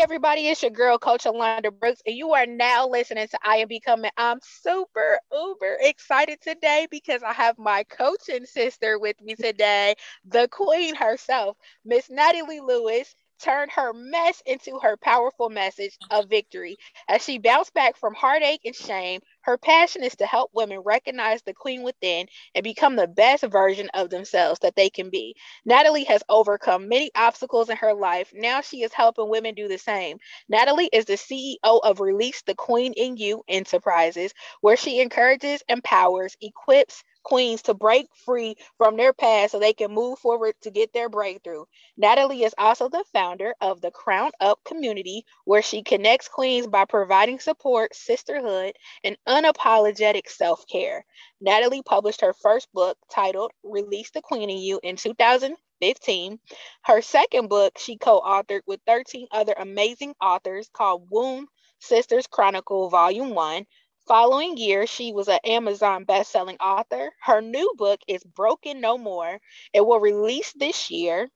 Everybody, it's your girl Coach Alonda Brooks, and you are now listening to I Am Becoming. I'm super uber excited today because I have my coaching sister with me today, the queen herself, Miss Natalie Lewis turned her mess into her powerful message of victory. As she bounced back from heartache and shame, her passion is to help women recognize the queen within and become the best version of themselves that they can be. Natalie has overcome many obstacles in her life. Now she is helping women do the same. Natalie is the CEO of Release the Queen in You Enterprises, where she encourages, empowers, equips, queens to break free from their past so they can move forward to get their breakthrough. Natalie is also the founder of the Crown Up community, where she connects queens by providing support, sisterhood, and unapologetic self care. Natalie published her first book titled Release the Queen in You in 2015. Her second book, she co authored with 13 other amazing authors called Womb Sisters Chronicle Volume 1, Following year, she was an Amazon best-selling author. Her new book is Broken No More. It will release this year.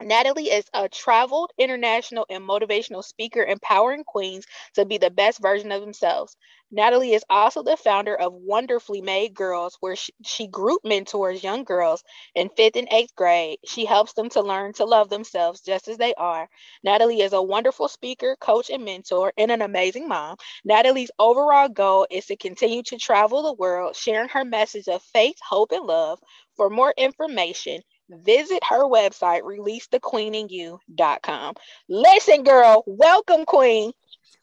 Natalie is a traveled international and motivational speaker, empowering queens to be the best version of themselves. Natalie is also the founder of Wonderfully Made Girls, where she, she, group mentors young girls in fifth and eighth grade. She helps them to learn to love themselves just as they are. Natalie is a wonderful speaker, coach, and mentor, and an amazing mom. Natalie's overall goal is to continue to travel the world, sharing her message of faith, hope, and love. For more information, visit her website, releasethequeeninu.com. Listen, girl, welcome, Queen.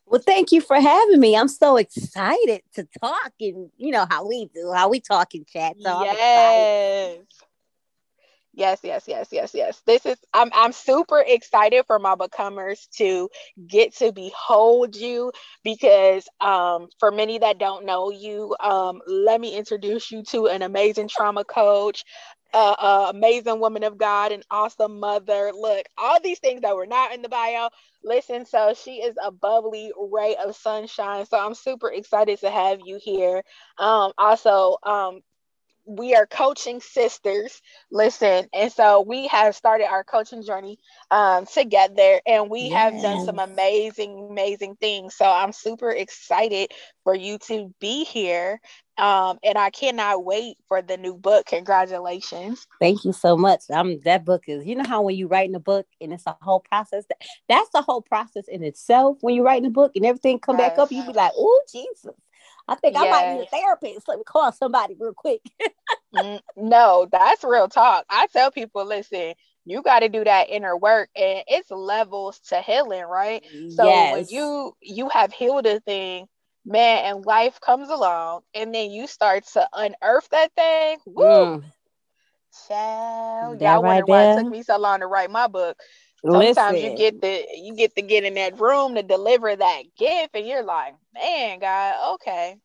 Well, thank you for having me. I'm so excited to talk and you know how we do, how we talk and chat. So yes. Yes, yes, yes, yes, yes. This is I'm I'm super excited for my becomers to get to behold you because um for many that don't know you, um let me introduce you to an amazing trauma coach, uh, uh, amazing woman of God, an awesome mother. Look, all these things that were not in the bio. Listen, so she is a bubbly ray of sunshine. So I'm super excited to have you here. Um, also, um, we are coaching sisters listen and so we have started our coaching journey um, together and we yes. have done some amazing amazing things. So i'm super excited for you to be here um, and i cannot wait for the new book. Congratulations. Thank you so much. Um that book is you know how when you're writing a book and it's a whole process that, that's the whole process in itself. When you're writing a book and everything come back up you be like oh jesus I think yes. I might need a therapist. Let me call somebody real quick. no, that's real talk. I tell people, listen, you got to do that inner work and it's levels to healing, right? So yes. when you you have healed a thing, man, and life comes along and then you start to unearth that thing, woo. Mm. Child, y'all right wonder why it took me so long to write my book. Sometimes Listen. you get the you get to get in that room to deliver that gift, and you're like, man, God, okay.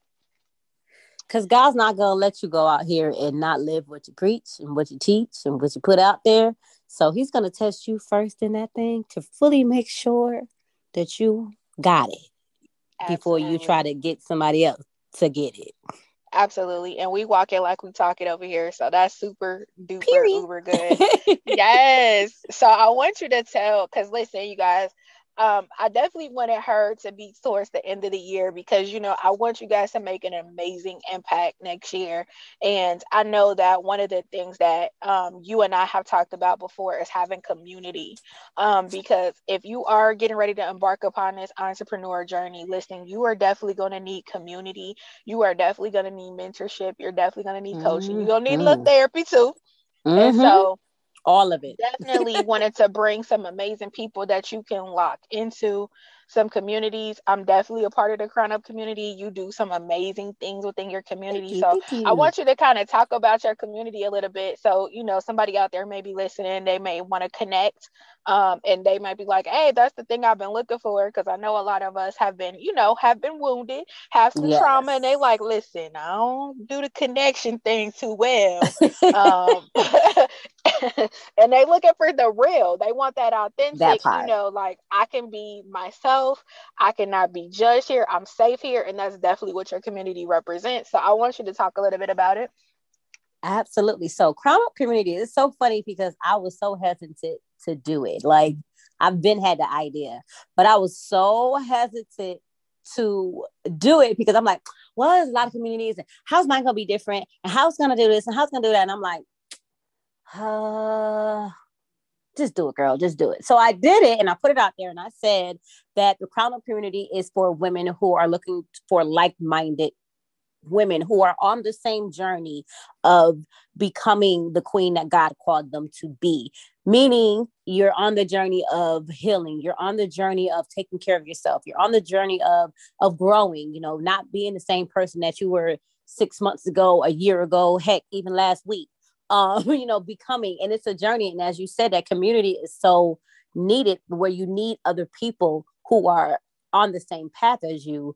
Because God's not gonna let you go out here and not live what you preach and what you teach and what you put out there. So He's gonna test you first in that thing to fully make sure that you got it Absolutely. before you try to get somebody else to get it. Absolutely. And we walk it like we talk it over here. So that's super duper Period. uber good. yes. So I want you to tell, because listen, you guys, um, I definitely wanted her to be towards the end of the year because you know I want you guys to make an amazing impact next year. And I know that one of the things that um, you and I have talked about before is having community. Um, because if you are getting ready to embark upon this entrepreneur journey, listen, you are definitely going to need community. You are definitely going to need mentorship. You're definitely going to need coaching. Mm-hmm. You're going to need a little mm-hmm. therapy too. Mm-hmm. And so all of it. Definitely wanted to bring some amazing people that you can lock into some communities. I'm definitely a part of the Crown Up community. You do some amazing things within your community. You, so I want you to kind of talk about your community a little bit. So, you know, somebody out there may be listening, they may want to connect um, and they might be like, hey, that's the thing I've been looking for. Cause I know a lot of us have been, you know, have been wounded, have some yes. trauma, and they like, listen, I don't do the connection thing too well. um, and they looking for the real. They want that authentic, that you know, like I can be myself, I cannot be judged here, I'm safe here, and that's definitely what your community represents. So I want you to talk a little bit about it. Absolutely. So Crown Up Community is so funny because I was so hesitant to do it. Like I've been had the idea, but I was so hesitant to do it because I'm like, well, there's a lot of communities, and how's mine gonna be different, and how's gonna do this, and how's gonna do that, and I'm like, uh, just do it, girl, just do it. So I did it, and I put it out there, and I said that the Crown Up community is for women who are looking for like-minded women who are on the same journey of becoming the queen that God called them to be. Meaning, you're on the journey of healing. You're on the journey of taking care of yourself. You're on the journey of of growing. You know, not being the same person that you were six months ago, a year ago, heck, even last week. Um, you know, becoming, and it's a journey. And as you said, that community is so needed, where you need other people who are on the same path as you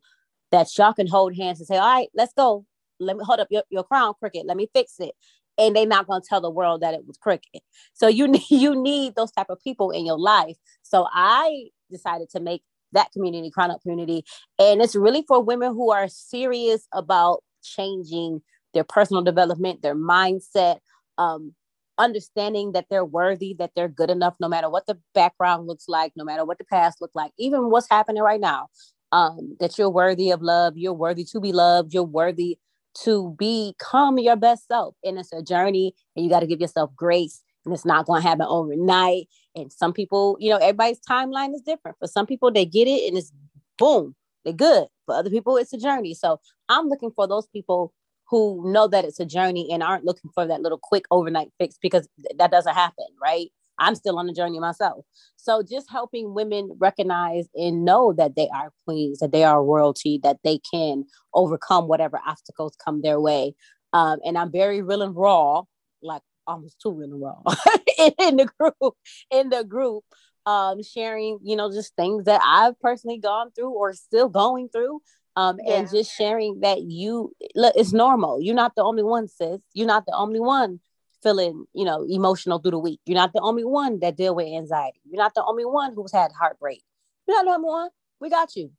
that y'all can hold hands and say, all right, let's go. Let me hold up your, your crown cricket. Let me fix it. And they're not to tell the world that it was cricket. So you need, you need those type of people in your life. So I decided to make that community, Crown Up community. And it's really for women who are serious about changing their personal development, their mindset, um, understanding that they're worthy, that they're good enough, no matter what the background looks like, no matter what the past looks like, even what's happening right now um, that you're worthy of love, you're worthy to be loved, you're worthy to become your best self. And it's a journey, and you got to give yourself grace. And it's not going to happen overnight. And some people, you know, everybody's timeline is different. For some people, they get it and it's boom, they're good. For other people, it's a journey. So I'm looking for those people who know that it's a journey and aren't looking for that little quick overnight fix because that doesn't happen, right? I'm still on the journey myself. So just helping women recognize and know that they are queens, that they are royalty, that they can overcome whatever obstacles come their way. Um, and I'm very real and raw, like almost too real and raw in the group, in the group, um, sharing, you know, just things that I've personally gone through or still going through. Um, yeah. and just sharing that you look, it's normal. You're not the only one, sis. You're not the only one feeling, you know, emotional through the week. You're not the only one that deal with anxiety. You're not the only one who's had heartbreak. You're not the only one. We got you.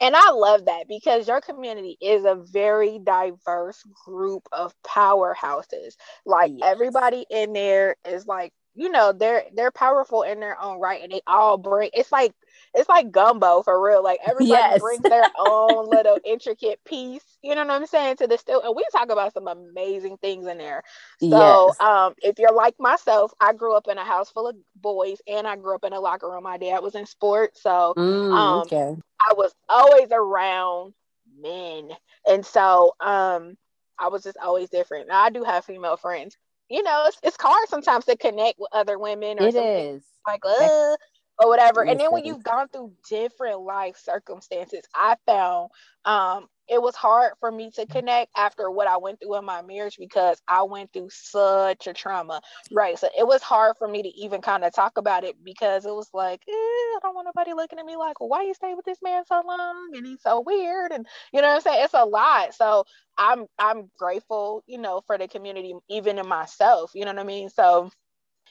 And I love that because your community is a very diverse group of powerhouses. Like yes. everybody in there is like, you know, they're they're powerful in their own right and they all bring it's like it's like gumbo for real. Like everybody yes. brings their own little intricate piece, you know what I'm saying, to the still. And we talk about some amazing things in there. So yes. um, if you're like myself, I grew up in a house full of boys and I grew up in a locker room. My dad was in sports. So mm, um, okay. I was always around men. And so um, I was just always different. Now I do have female friends. You know, it's, it's hard sometimes to connect with other women. Or it is. Like, uh, or whatever. And then when you've gone through different life circumstances, I found um, it was hard for me to connect after what I went through in my marriage because I went through such a trauma, right? So it was hard for me to even kind of talk about it because it was like, eh, I don't want nobody looking at me like, well, why you stay with this man so long and he's so weird, and you know what I'm saying? It's a lot. So I'm I'm grateful, you know, for the community, even in myself. You know what I mean? So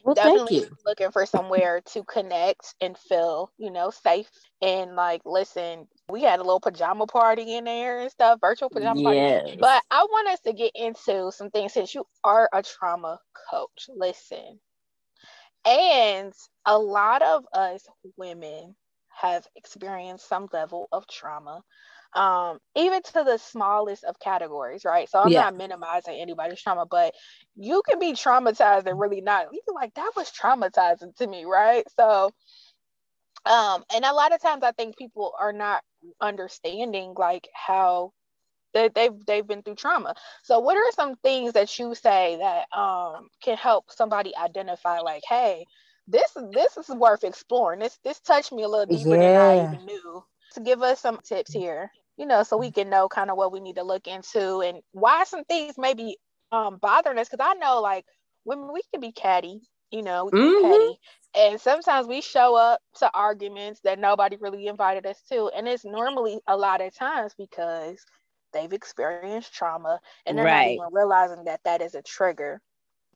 well, definitely looking for somewhere to connect and feel, you know, safe. And like, listen, we had a little pajama party in there and stuff, virtual pajama yes. party. But I want us to get into some things since you are a trauma coach. Listen, and a lot of us women have experienced some level of trauma um, even to the smallest of categories, right? So I'm yeah. not minimizing anybody's trauma, but you can be traumatized and really not. You can like that was traumatizing to me, right? So, um, and a lot of times I think people are not understanding like how they, they've they've been through trauma. So, what are some things that you say that um can help somebody identify like, hey, this this is worth exploring. This this touched me a little deeper yeah. than I even knew. To give us some tips here you know, so we can know kind of what we need to look into and why some things may be um, bothering us. Because I know, like, when we can be catty, you know, mm-hmm. petty, and sometimes we show up to arguments that nobody really invited us to, and it's normally a lot of times because they've experienced trauma and they're right. not even realizing that that is a trigger.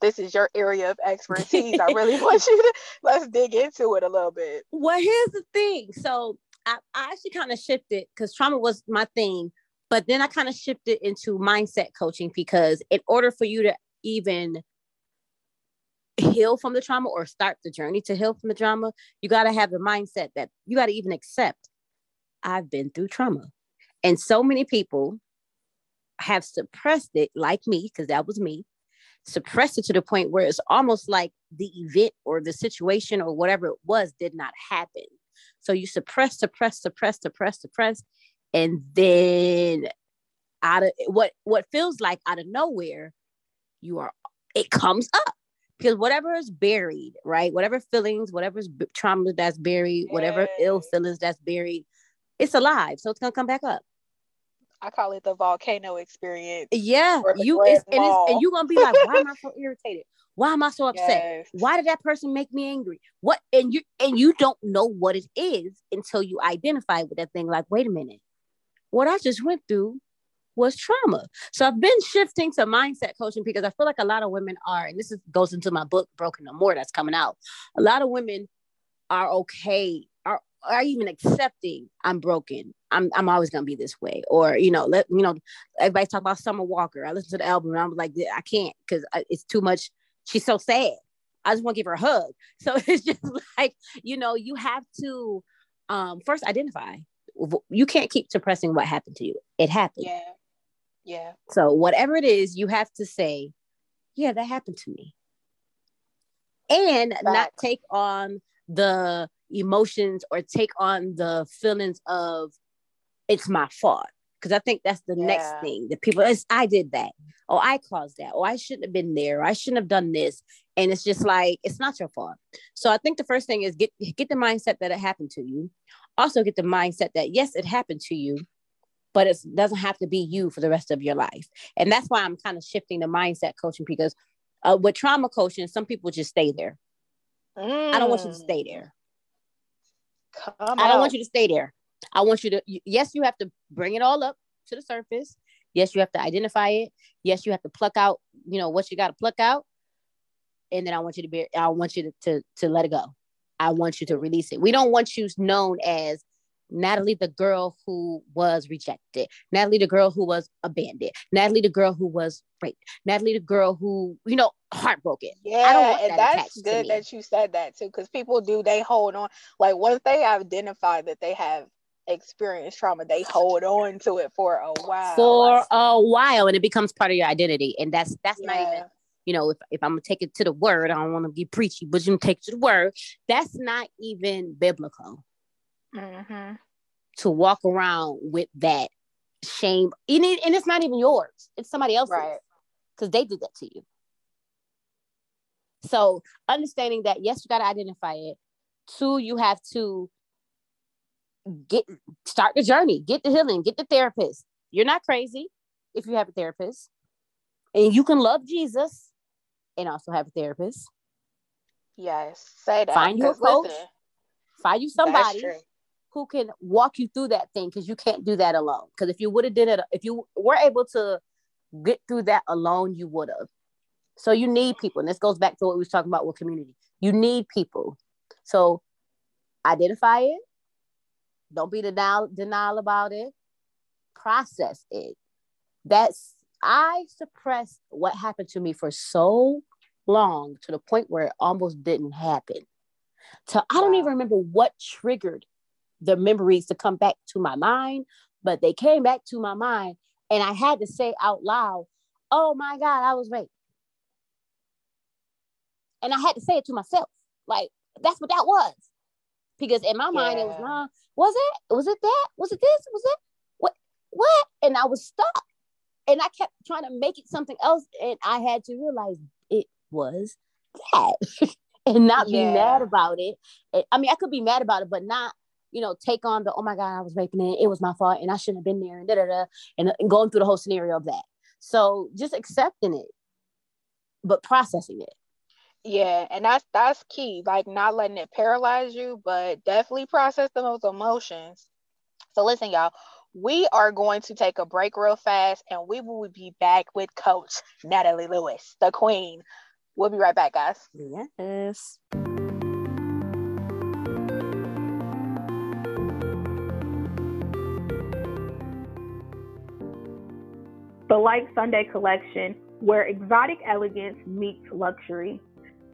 This is your area of expertise. I really want you to let's dig into it a little bit. Well, here's the thing. So I, I actually kind of shifted because trauma was my thing, but then I kind of shifted into mindset coaching because in order for you to even heal from the trauma or start the journey to heal from the trauma, you got to have the mindset that you got to even accept I've been through trauma. And so many people have suppressed it, like me, because that was me, suppressed it to the point where it's almost like the event or the situation or whatever it was did not happen. So you suppress, suppress, suppress, suppress, suppress, and then out of what what feels like out of nowhere, you are it comes up because whatever is buried, right? Whatever feelings, whatever b- trauma that's buried, whatever ill feelings that's buried, it's alive, so it's gonna come back up. I call it the volcano experience. Yeah, you it's, and, it's, and you gonna be like, why am I so irritated? Why am I so upset? Yes. Why did that person make me angry? What and you and you don't know what it is until you identify with that thing. Like, wait a minute, what I just went through was trauma. So I've been shifting to mindset coaching because I feel like a lot of women are, and this is, goes into my book, Broken No More, that's coming out. A lot of women are okay, are are even accepting I'm broken. I'm I'm always gonna be this way. Or, you know, let you know, everybody talk about Summer Walker. I listened to the album and I'm like, I can't because it's too much. She's so sad. I just want to give her a hug. So it's just like, you know, you have to um first identify. You can't keep suppressing what happened to you. It happened. Yeah. Yeah. So whatever it is, you have to say, yeah, that happened to me. And Facts. not take on the emotions or take on the feelings of it's my fault. Because I think that's the yeah. next thing that people is I did that. Oh, I caused that. Oh, I shouldn't have been there. Or, I shouldn't have done this. And it's just like it's not your fault. So I think the first thing is get get the mindset that it happened to you. Also get the mindset that yes, it happened to you, but it doesn't have to be you for the rest of your life. And that's why I'm kind of shifting the mindset coaching because uh, with trauma coaching, some people just stay there. Mm. I don't want you to stay there. Come I don't want you to stay there. I want you to, yes, you have to bring it all up to the surface. Yes, you have to identify it. Yes, you have to pluck out, you know, what you got to pluck out. And then I want you to be, I want you to, to, to let it go. I want you to release it. We don't want you known as Natalie, the girl who was rejected, Natalie, the girl who was abandoned, Natalie, the girl who was raped, Natalie, the girl who, you know, heartbroken. Yeah, and that that's good that you said that too, because people do, they hold on. Like once they identify that they have experienced trauma, they hold on to it for a while. For a while, and it becomes part of your identity. And that's that's yeah. not even you know, if, if I'm gonna take it to the word, I don't want to be preachy, but you can take it to the word. That's not even biblical mm-hmm. to walk around with that shame. And, it, and it's not even yours, it's somebody else's because they did that to you. So understanding that, yes, you got to identify it. Two, you have to get start the journey, get the healing, get the therapist. You're not crazy if you have a therapist, and you can love Jesus and also have a therapist. Yes, say that. Find your coach. Listen, find you somebody who can walk you through that thing because you can't do that alone. Because if you would have done it, if you were able to get through that alone, you would have. So you need people. And this goes back to what we was talking about with community. You need people. So identify it. Don't be denial, denial about it. Process it. That's I suppressed what happened to me for so long to the point where it almost didn't happen. So I don't even remember what triggered the memories to come back to my mind, but they came back to my mind and I had to say out loud, oh my God, I was raped. And I had to say it to myself. Like, that's what that was. Because in my yeah. mind, it was, nah, was it? Was it that? Was it this? Was it? What? What? And I was stuck. And I kept trying to make it something else. And I had to realize it was that. and not yeah. be mad about it. I mean, I could be mad about it, but not you know, take on the, oh my God, I was raping it. It was my fault and I shouldn't have been there and da da da. And, and going through the whole scenario of that. So just accepting it, but processing it. Yeah, and that's that's key. Like not letting it paralyze you, but definitely process those emotions. So listen, y'all, we are going to take a break real fast and we will be back with Coach Natalie Lewis, the Queen. We'll be right back, guys. Yes. The Like Sunday collection, where exotic elegance meets luxury.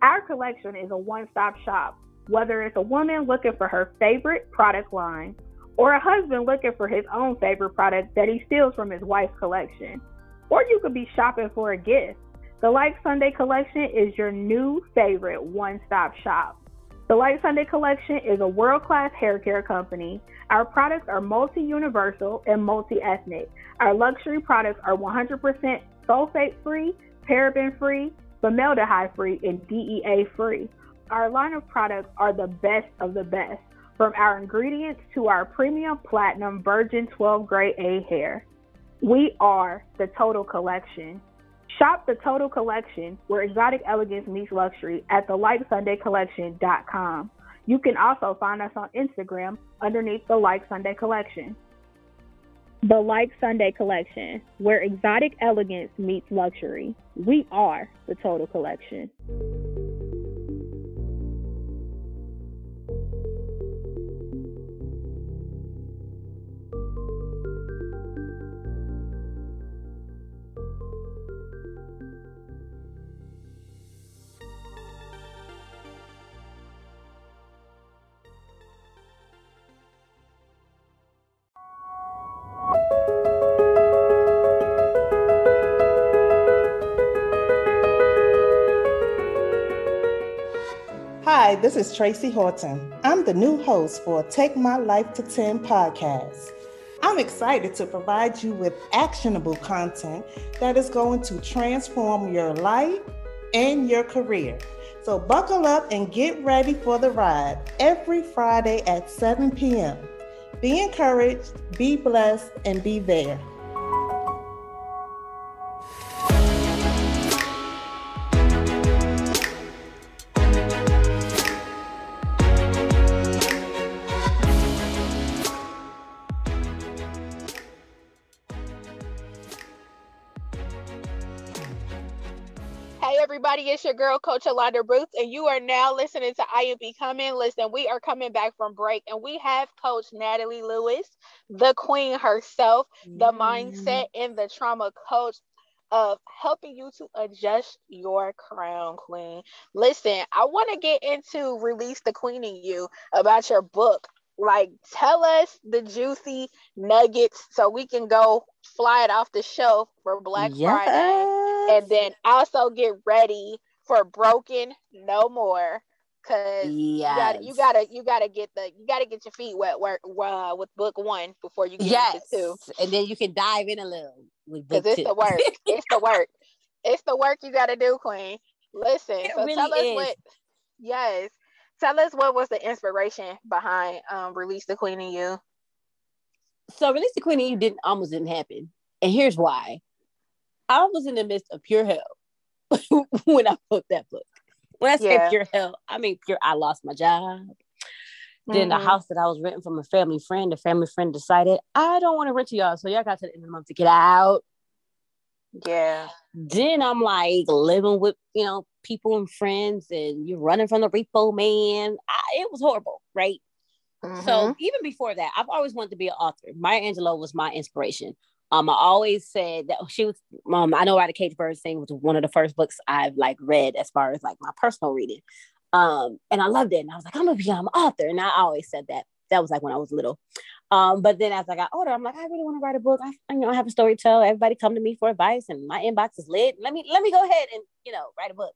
Our collection is a one stop shop, whether it's a woman looking for her favorite product line or a husband looking for his own favorite product that he steals from his wife's collection. Or you could be shopping for a gift. The Like Sunday collection is your new favorite one stop shop. The Like Sunday collection is a world class hair care company. Our products are multi universal and multi ethnic. Our luxury products are 100% sulfate free, paraben free, formaldehyde free, and DEA free. Our line of products are the best of the best, from our ingredients to our premium platinum virgin 12 grade A hair. We are the Total Collection. Shop the Total Collection, where exotic elegance meets luxury, at thelikesundaycollection.com. You can also find us on Instagram underneath the Like Sunday Collection. The Like Sunday Collection, where exotic elegance meets luxury. We are the Total Collection. This is Tracy Horton. I'm the new host for Take My Life to 10 podcast. I'm excited to provide you with actionable content that is going to transform your life and your career. So buckle up and get ready for the ride every Friday at 7 p.m. Be encouraged, be blessed, and be there. It's your girl, Coach Alonda Bruce, and you are now listening to I Am Becoming. Listen, we are coming back from break, and we have Coach Natalie Lewis, the queen herself, the mm. mindset and the trauma coach of helping you to adjust your crown, queen. Listen, I want to get into Release the Queen in You about your book. Like, tell us the juicy nuggets so we can go fly it off the shelf for Black yes. Friday and then also get ready for broken no more because yes. you gotta you gotta you gotta get the you gotta get your feet wet work uh, with book one before you get yes. into two and then you can dive in a little because it's two. the work it's the work it's the work you gotta do queen listen it so really tell us is. what yes tell us what was the inspiration behind um release the queen in you so release the queen in you didn't almost didn't happen and here's why I was in the midst of pure hell when I wrote that book. When I say yeah. pure hell, I mean pure. I lost my job. Mm-hmm. Then the mm-hmm. house that I was renting from a family friend, the family friend decided I don't want to rent to y'all, so y'all got to the end of the month to get out. Yeah. Then I'm like living with you know people and friends, and you're running from the repo man. I, it was horrible, right? Mm-hmm. So even before that, I've always wanted to be an author. Maya Angelou was my inspiration. Um, I always said that she was. Um, I know Why the Cage Bird Sing was one of the first books I've like read as far as like my personal reading. Um, and I loved it. And I was like, I'm gonna be an author. And I always said that. That was like when I was little. Um, but then as I got older, I'm like, I really want to write a book. I, you know, I have a story to tell. Everybody come to me for advice, and my inbox is lit. Let me let me go ahead and you know write a book.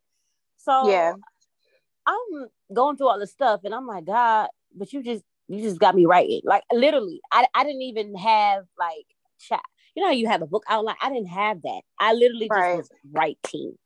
So yeah, I'm going through all this stuff, and I'm like, God, but you just you just got me writing. Like literally, I I didn't even have like chat you know, you have a book outline. I didn't have that. I literally right. just was writing.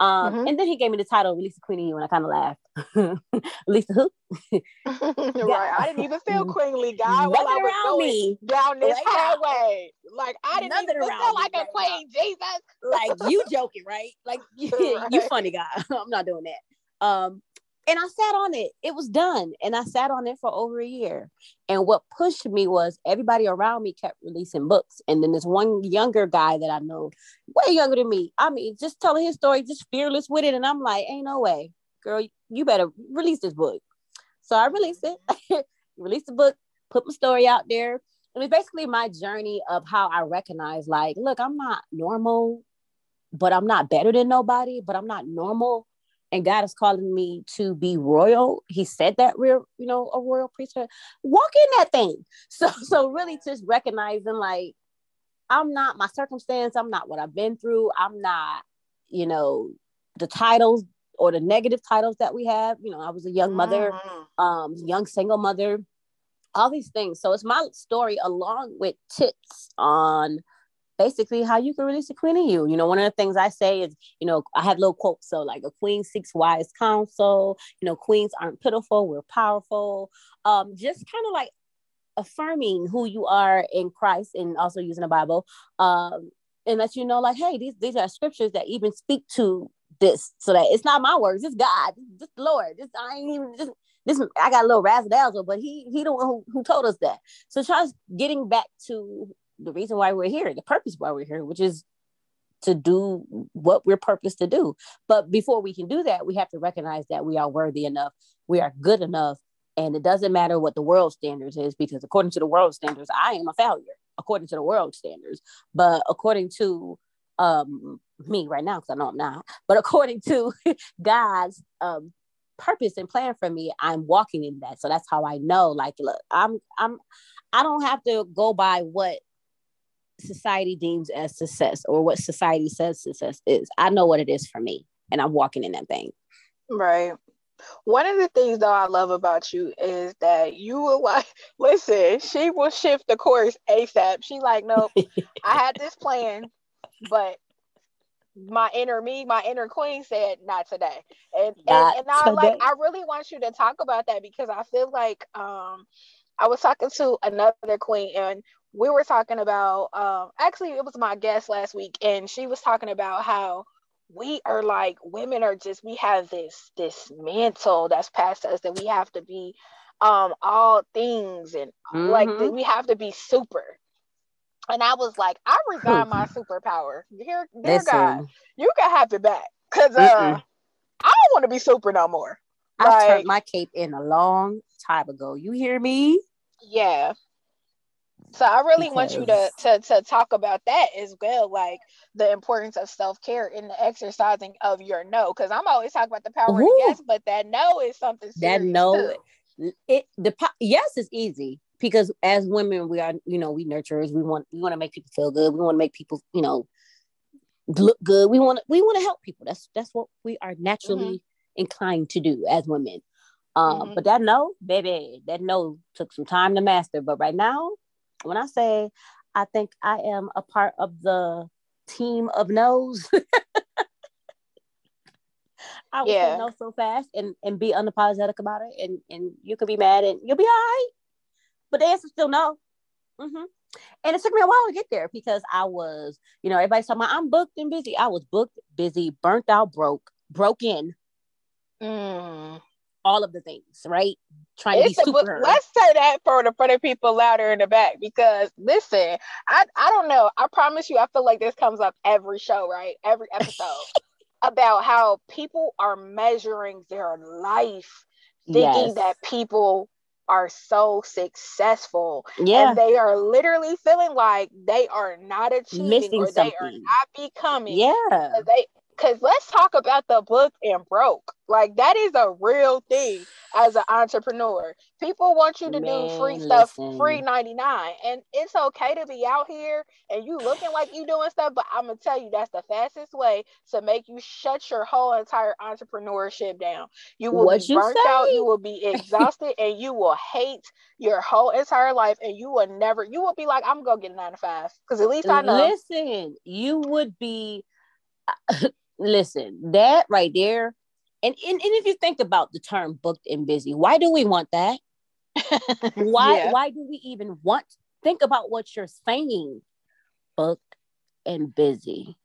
Um, mm-hmm. and then he gave me the title Release the Queen in You, and I kind of laughed. Release the who? right. I didn't even feel queenly, guy, while I was going me. down this right highway. Like I didn't Nothing even feel like a queen, now. Jesus. like you joking, right? Like you, right. you funny guy. I'm not doing that. Um, and I sat on it. It was done. And I sat on it for over a year. And what pushed me was everybody around me kept releasing books. And then this one younger guy that I know, way younger than me, I mean, just telling his story, just fearless with it. And I'm like, ain't no way, girl, you better release this book. So I released it, released the book, put my story out there. It was basically my journey of how I recognize, like, look, I'm not normal, but I'm not better than nobody, but I'm not normal and God is calling me to be royal. He said that we're, you know, a royal priesthood. Walk in that thing. So, so really just recognizing like I'm not my circumstance, I'm not what I've been through, I'm not, you know, the titles or the negative titles that we have. You know, I was a young mother, mm-hmm. um, young single mother, all these things. So it's my story along with tips on basically how you can release the queen in you. You know, one of the things I say is, you know, I have little quotes. So like a queen seeks wise counsel, you know, queens aren't pitiful, we're powerful. Um, just kind of like affirming who you are in Christ and also using the Bible. Um, and let you know, like, hey, these these are scriptures that even speak to this, so that it's not my words, it's God, it's the Lord. This I ain't even just this. I got a little razzle dazzle, but he he the one who, who told us that. So try getting back to the reason why we're here, the purpose why we're here, which is to do what we're purposed to do. But before we can do that, we have to recognize that we are worthy enough, we are good enough, and it doesn't matter what the world standards is because according to the world standards, I am a failure according to the world standards. But according to um, me right now, because I know I'm not, but according to God's um, purpose and plan for me, I'm walking in that. So that's how I know. Like, look, I'm I'm I don't have to go by what society deems as success or what society says success is. I know what it is for me, and I'm walking in that thing. Right. One of the things though I love about you is that you will like listen, she will shift the course ASAP. She like, nope, I had this plan, but my inner me, my inner queen said not today. And and, and I like I really want you to talk about that because I feel like um I was talking to another queen and we were talking about um actually it was my guest last week and she was talking about how we are like women are just we have this this mantle that's past us that we have to be um all things and mm-hmm. like we have to be super. And i was like i resign my superpower. Here dear god you can have it back because uh i don't want to be super no more. I like, turned my cape in a long time ago. You hear me? Yeah so I really because... want you to, to to talk about that as well, like the importance of self care in the exercising of your no. Because I'm always talking about the power Ooh. of yes, but that no is something that no. Too. It the yes is easy because as women we are you know we nurturers we want we want to make people feel good we want to make people you know look good we want to we want to help people that's that's what we are naturally mm-hmm. inclined to do as women um mm-hmm. but that no baby that no took some time to master but right now when I say I think I am a part of the team of no's, I will yeah. say no so fast and, and be unapologetic about it. And, and you could be mad and you'll be all right. But the answer still no. Mm-hmm. And it took me a while to get there because I was, you know, everybody's talking about I'm booked and busy. I was booked, busy, burnt out, broke, broken. Mm all of the things, right? Trying it's to be super. let's say that for the for the people louder in the back because listen, I I don't know. I promise you, I feel like this comes up every show, right? Every episode about how people are measuring their life, thinking yes. that people are so successful. Yeah. And they are literally feeling like they are not achieving Missing or something. they are not becoming. Yeah. They Cause let's talk about the book and broke. Like that is a real thing as an entrepreneur. People want you to Man, do free stuff, free 99. And it's okay to be out here and you looking like you doing stuff, but I'm gonna tell you that's the fastest way to make you shut your whole entire entrepreneurship down. You will what be burnt say? out, you will be exhausted, and you will hate your whole entire life, and you will never, you will be like, I'm gonna get nine to five. Because at least I know. Listen, you would be listen, that right there, and, and, and if you think about the term booked and busy, why do we want that? why yeah. why do we even want think about what you're saying? Booked and busy.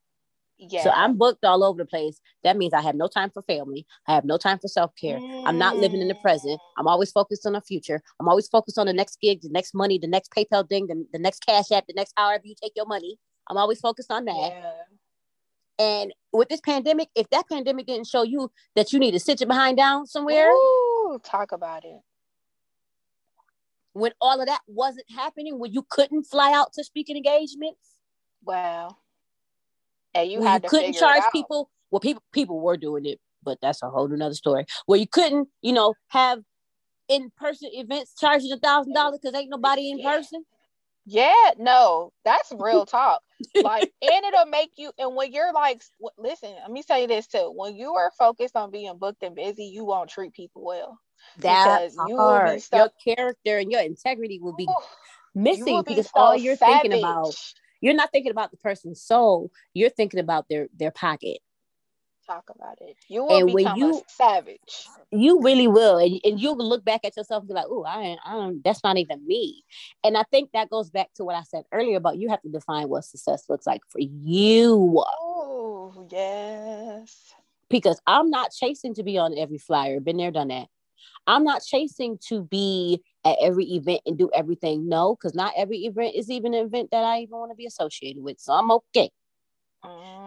Yeah. So I'm booked all over the place. That means I have no time for family. I have no time for self care. Mm. I'm not living in the present. I'm always focused on the future. I'm always focused on the next gig, the next money, the next PayPal thing, the, the next cash app, the next however you take your money. I'm always focused on that. Yeah. And with this pandemic, if that pandemic didn't show you that you need to sit your behind down somewhere, Ooh, talk about it. When all of that wasn't happening, when you couldn't fly out to speaking engagements, wow, and you had you couldn't charge people. Well, people people were doing it but that's a whole nother story. Where you couldn't, you know, have in-person events charging a thousand dollars because ain't nobody in person. Yeah, no, that's real talk. Like, and it'll make you. And when you're like, listen, let me say this too. When you are focused on being booked and busy, you won't treat people well. That's you. Will be so, your character and your integrity will be missing will be because so all you're savage. thinking about, you're not thinking about the person's soul. You're thinking about their their pocket talk about it. You will and become you, a savage. You really will, and, and you'll look back at yourself and be like, "Oh, I, I don't. That's not even me." And I think that goes back to what I said earlier about you have to define what success looks like for you. Oh yes. Because I'm not chasing to be on every flyer. Been there, done that. I'm not chasing to be at every event and do everything. No, because not every event is even an event that I even want to be associated with. So I'm okay.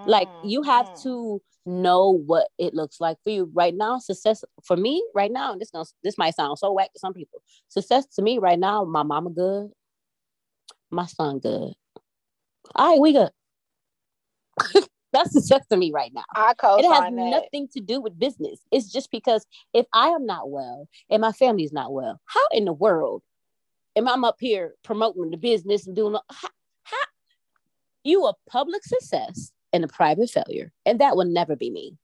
Mm-hmm. Like you have mm. to know what it looks like for you right now. Success for me right now, this gonna this might sound so whack to some people. Success to me right now, my mama good, my son good. All right, we good. That's success to me right now. I it has nothing to do with business. It's just because if I am not well and my family is not well, how in the world am I up here promoting the business and doing how, how you a public success and a private failure. And that will never be me.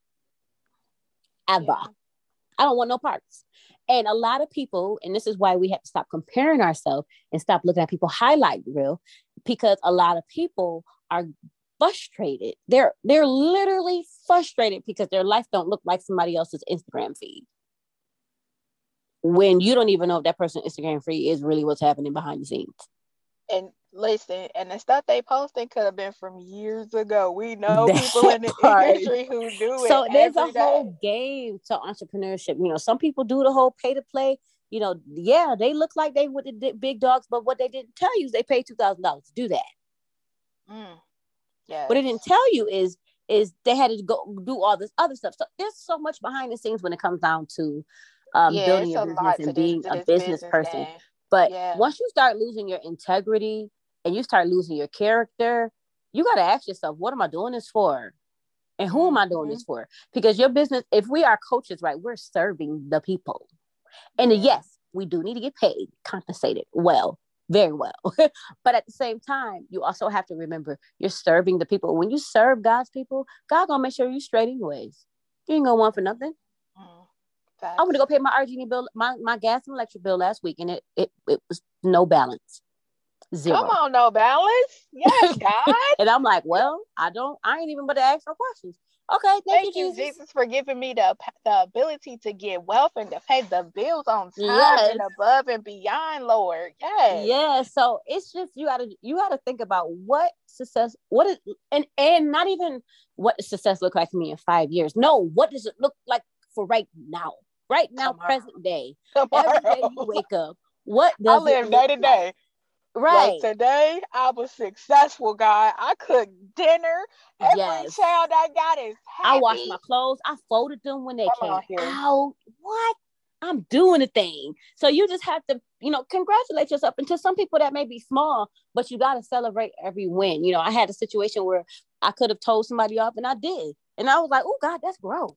Ever. Yeah. I don't want no parts. And a lot of people, and this is why we have to stop comparing ourselves and stop looking at people highlight reel, because a lot of people are frustrated. They're they're literally frustrated because their life don't look like somebody else's Instagram feed. When you don't even know if that person's Instagram feed is really what's happening behind the scenes. And listen, and the stuff they posting could have been from years ago. We know that people in the part. industry who do it. So there's a day. whole game to entrepreneurship. You know, some people do the whole pay to play. You know, yeah, they look like they with the big dogs, but what they didn't tell you is they paid two thousand dollars to do that. Mm. Yeah. What they didn't tell you is is they had to go do all this other stuff. So there's so much behind the scenes when it comes down to um, yeah, building a business and being a business, business person. But yeah. once you start losing your integrity and you start losing your character, you got to ask yourself, what am I doing this for? And who am I doing mm-hmm. this for? Because your business, if we are coaches, right, we're serving the people. And yes, we do need to get paid, compensated well, very well. but at the same time, you also have to remember you're serving the people. When you serve God's people, God gonna make sure you straight anyways. You ain't gonna want for nothing. Mm, I went to go pay my RG bill, my, my gas and electric bill last week, and it, it it was no balance. Zero. Come on, no balance. Yes, God. and I'm like, well, I don't, I ain't even but to ask no questions. Okay, thank, thank you, Jesus. Jesus. for giving me the the ability to get wealth and to pay the bills on time yes. and above and beyond, Lord. Yes. Yeah. So it's just you gotta you gotta think about what success, what is and and not even what does success look like to me in five years. No, what does it look like for right now? Right now, Tomorrow. present day. Tomorrow. Every day you wake up. What does I live day to day. Right. Like today, I was successful, God. I cooked dinner. Every yes. child I got is happy. I washed my clothes. I folded them when they came out. What? I'm doing a thing. So you just have to, you know, congratulate yourself. And to some people that may be small, but you got to celebrate every win. You know, I had a situation where I could have told somebody off and I did. And I was like, oh God, that's growth.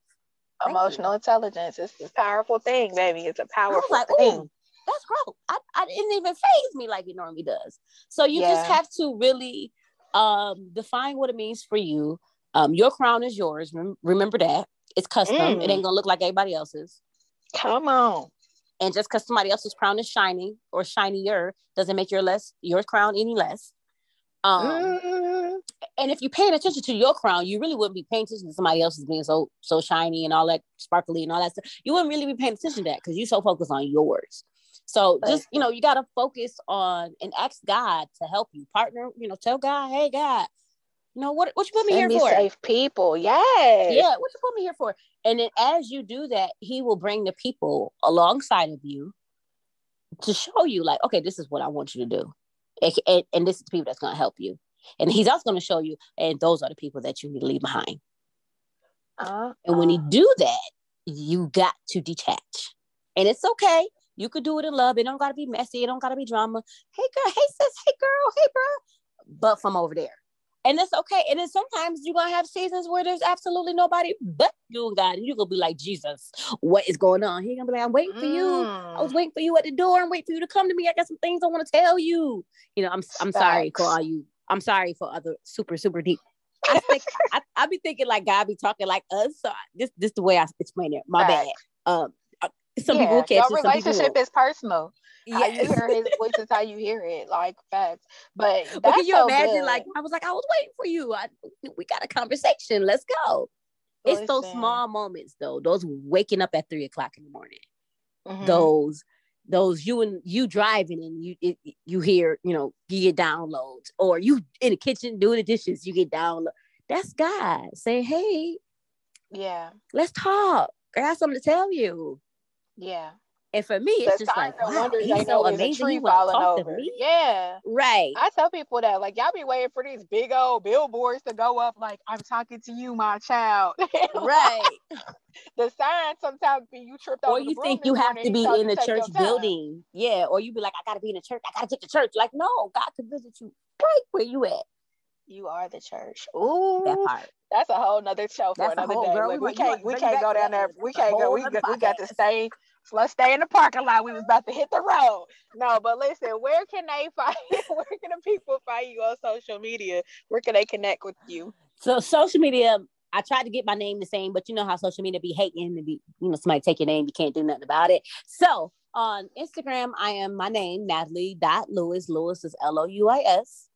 Thank Emotional you. intelligence. It's a powerful thing, baby. It's a powerful like, thing that's growth. I, I didn't even phase me like it normally does. So you yeah. just have to really um, define what it means for you. Um, your crown is yours. Rem- remember that. It's custom. Mm. It ain't gonna look like everybody else's. Come on. And just because somebody else's crown is shiny or shinier doesn't make your less your crown any less. Um, mm. And if you're paying attention to your crown, you really wouldn't be paying attention to somebody else's being so so shiny and all that sparkly and all that stuff. You wouldn't really be paying attention to that because you're so focused on yours. So just, you know, you got to focus on and ask God to help you. Partner, you know, tell God, hey, God, you know, what, what you put me Send here me for? Safe people. Yes. Yeah. What you put me here for? And then as you do that, he will bring the people alongside of you to show you like, okay, this is what I want you to do. And, and, and this is the people that's going to help you. And he's also going to show you, and those are the people that you need to leave behind. Uh, and when uh. do that, you got to detach. And it's okay. You could do it in love. It don't gotta be messy. It don't gotta be drama. Hey girl, hey sis, hey girl, hey bro. But from over there. and it's okay. And then sometimes you're gonna have seasons where there's absolutely nobody but you and God, and you're gonna be like, Jesus, what is going on? He's gonna be like, I'm waiting for you. I was Mm. waiting for you at the door. I'm waiting for you to come to me. I got some things I want to tell you. You know, I'm I'm sorry for all you. I'm sorry for other super super deep. I think I, I be thinking like God be talking like us. So I- this this the way I explain it. My bad. Um, some yeah, people catch your it. Relationship is personal. How you hear his voice is how you hear it. Like facts. But But can you so imagine? good. Like I was like, I was waiting for you. I, we got a conversation. Let's go. It's those small moments though. Those waking up at three o'clock in the morning. Mhm. Those those you and you driving and you it, you hear you know you get downloads or you in the kitchen doing the dishes you get download. That's God saying, hey, Yeah, let's talk. I got something to tell you. Yeah. And for me, it's The just like, wow, he's so amazing. He talk to me. Yeah. Right. I tell people that, like, y'all be waiting for these big old billboards to go up, like, I'm talking to you, my child. right. the signs sometimes be you tripped or the you think you have to be in you a take your church building. Yeah. Or you be like, I gotta be in the church. I gotta get to church. Like, no, God can visit you right where you at. You are the church. That Ooh, part. that's a whole nother show for That's another whole- day. girl, we we can't we can't go down there. We can't go. We got, we got to stay. Let's stay in the parking lot. We was about to hit the road. No, but listen, where can they find where can the people find you on social media? Where can they connect with you? So social media, I tried to get my name the same, but you know how social media be hating and be, you know, somebody take your name, you can't do nothing about it. So on Instagram, I am my name, Natalie dot Louis. Louis is L-O-U-I-S.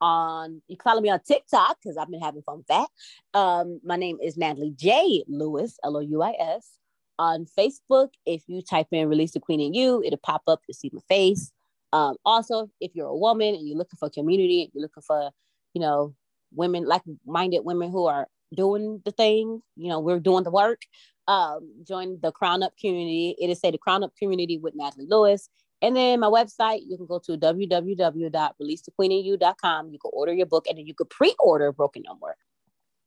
On you can follow me on TikTok because I've been having fun with that. Um, my name is Natalie J. Louis, L-O-U-I-S. On Facebook, if you type in release the queen in you, it'll pop up, you'll see my face. Um, also, if you're a woman and you're looking for community, you're looking for, you know, women like-minded women who are doing the thing, you know, we're doing the work. Um, join the Crown Up community. It is say the Crown Up community with Natalie Louis. And then my website, you can go to www.releasethequeeninu.com. You can order your book and then you could pre-order Broken No More.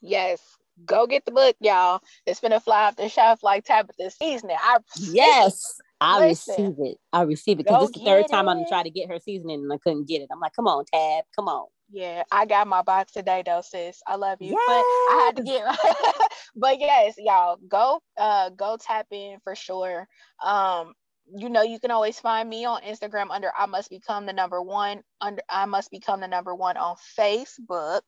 Yes. Go get the book, y'all. It's been a fly off the shelf like Tabitha seasoning. I Yes, I Listen, receive it. I receive it because this is the third get time I'm trying to get her seasoning and I couldn't get it. I'm like, come on, Tab, come on. Yeah, I got my box today though, sis. I love you. But I had to get but yes, y'all go uh go tap in for sure. Um you know you can always find me on Instagram under I must become the number one under I must become the number one on Facebook.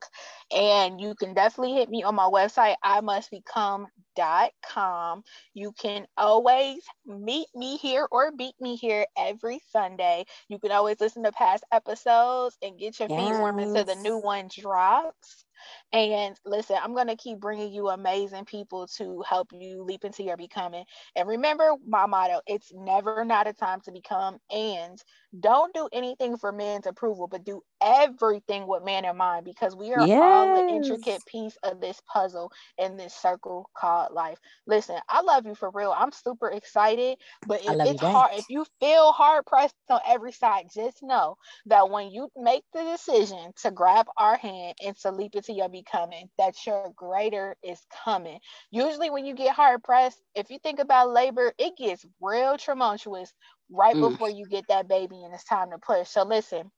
And you can definitely hit me on my website, I must become.com. You can always meet me here or beat me here every Sunday. You can always listen to past episodes and get your feet warm until the new Yes. one drops. And listen, I'm going to keep bringing you amazing people to help you leap into your becoming. And remember my motto it's never not a time to become. And don't do anything for man's approval, but do everything with man in mind because we are all an intricate piece of this puzzle in this circle called life. Listen, I love you for real. I'm super excited, but if it's hard, if you feel hard pressed on every side, just know that when you make the decision to grab our hand and to leap into your becoming, that your greater is coming. Usually, when you get hard pressed, if you think about labor, it gets real tumultuous right Mm. before you get that baby and it's time to push. So, listen,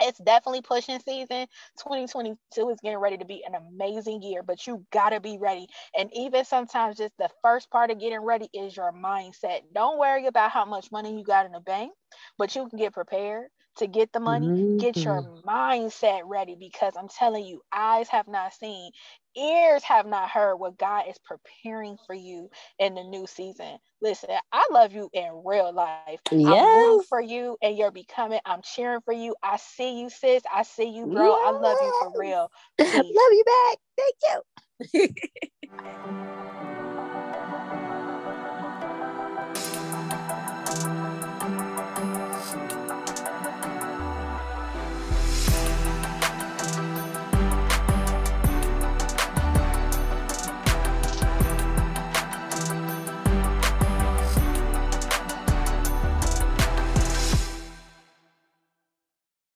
it's definitely pushing season. 2022 is getting ready to be an amazing year, but you gotta be ready. And even sometimes, just the first part of getting ready is your mindset. Don't worry about how much money you got in the bank, but you can get prepared to get the money. Get your Mhm. mindset ready because I'm telling you, eyes have not seen, ears have not heard what God is preparing for you in the new season. Listen, I love you in real life. I'm rooting Yes. for you and you're becoming. I'm cheering for you. I see you, sis. I see you, bro. I love you for Yes. real. love you back. Thank you.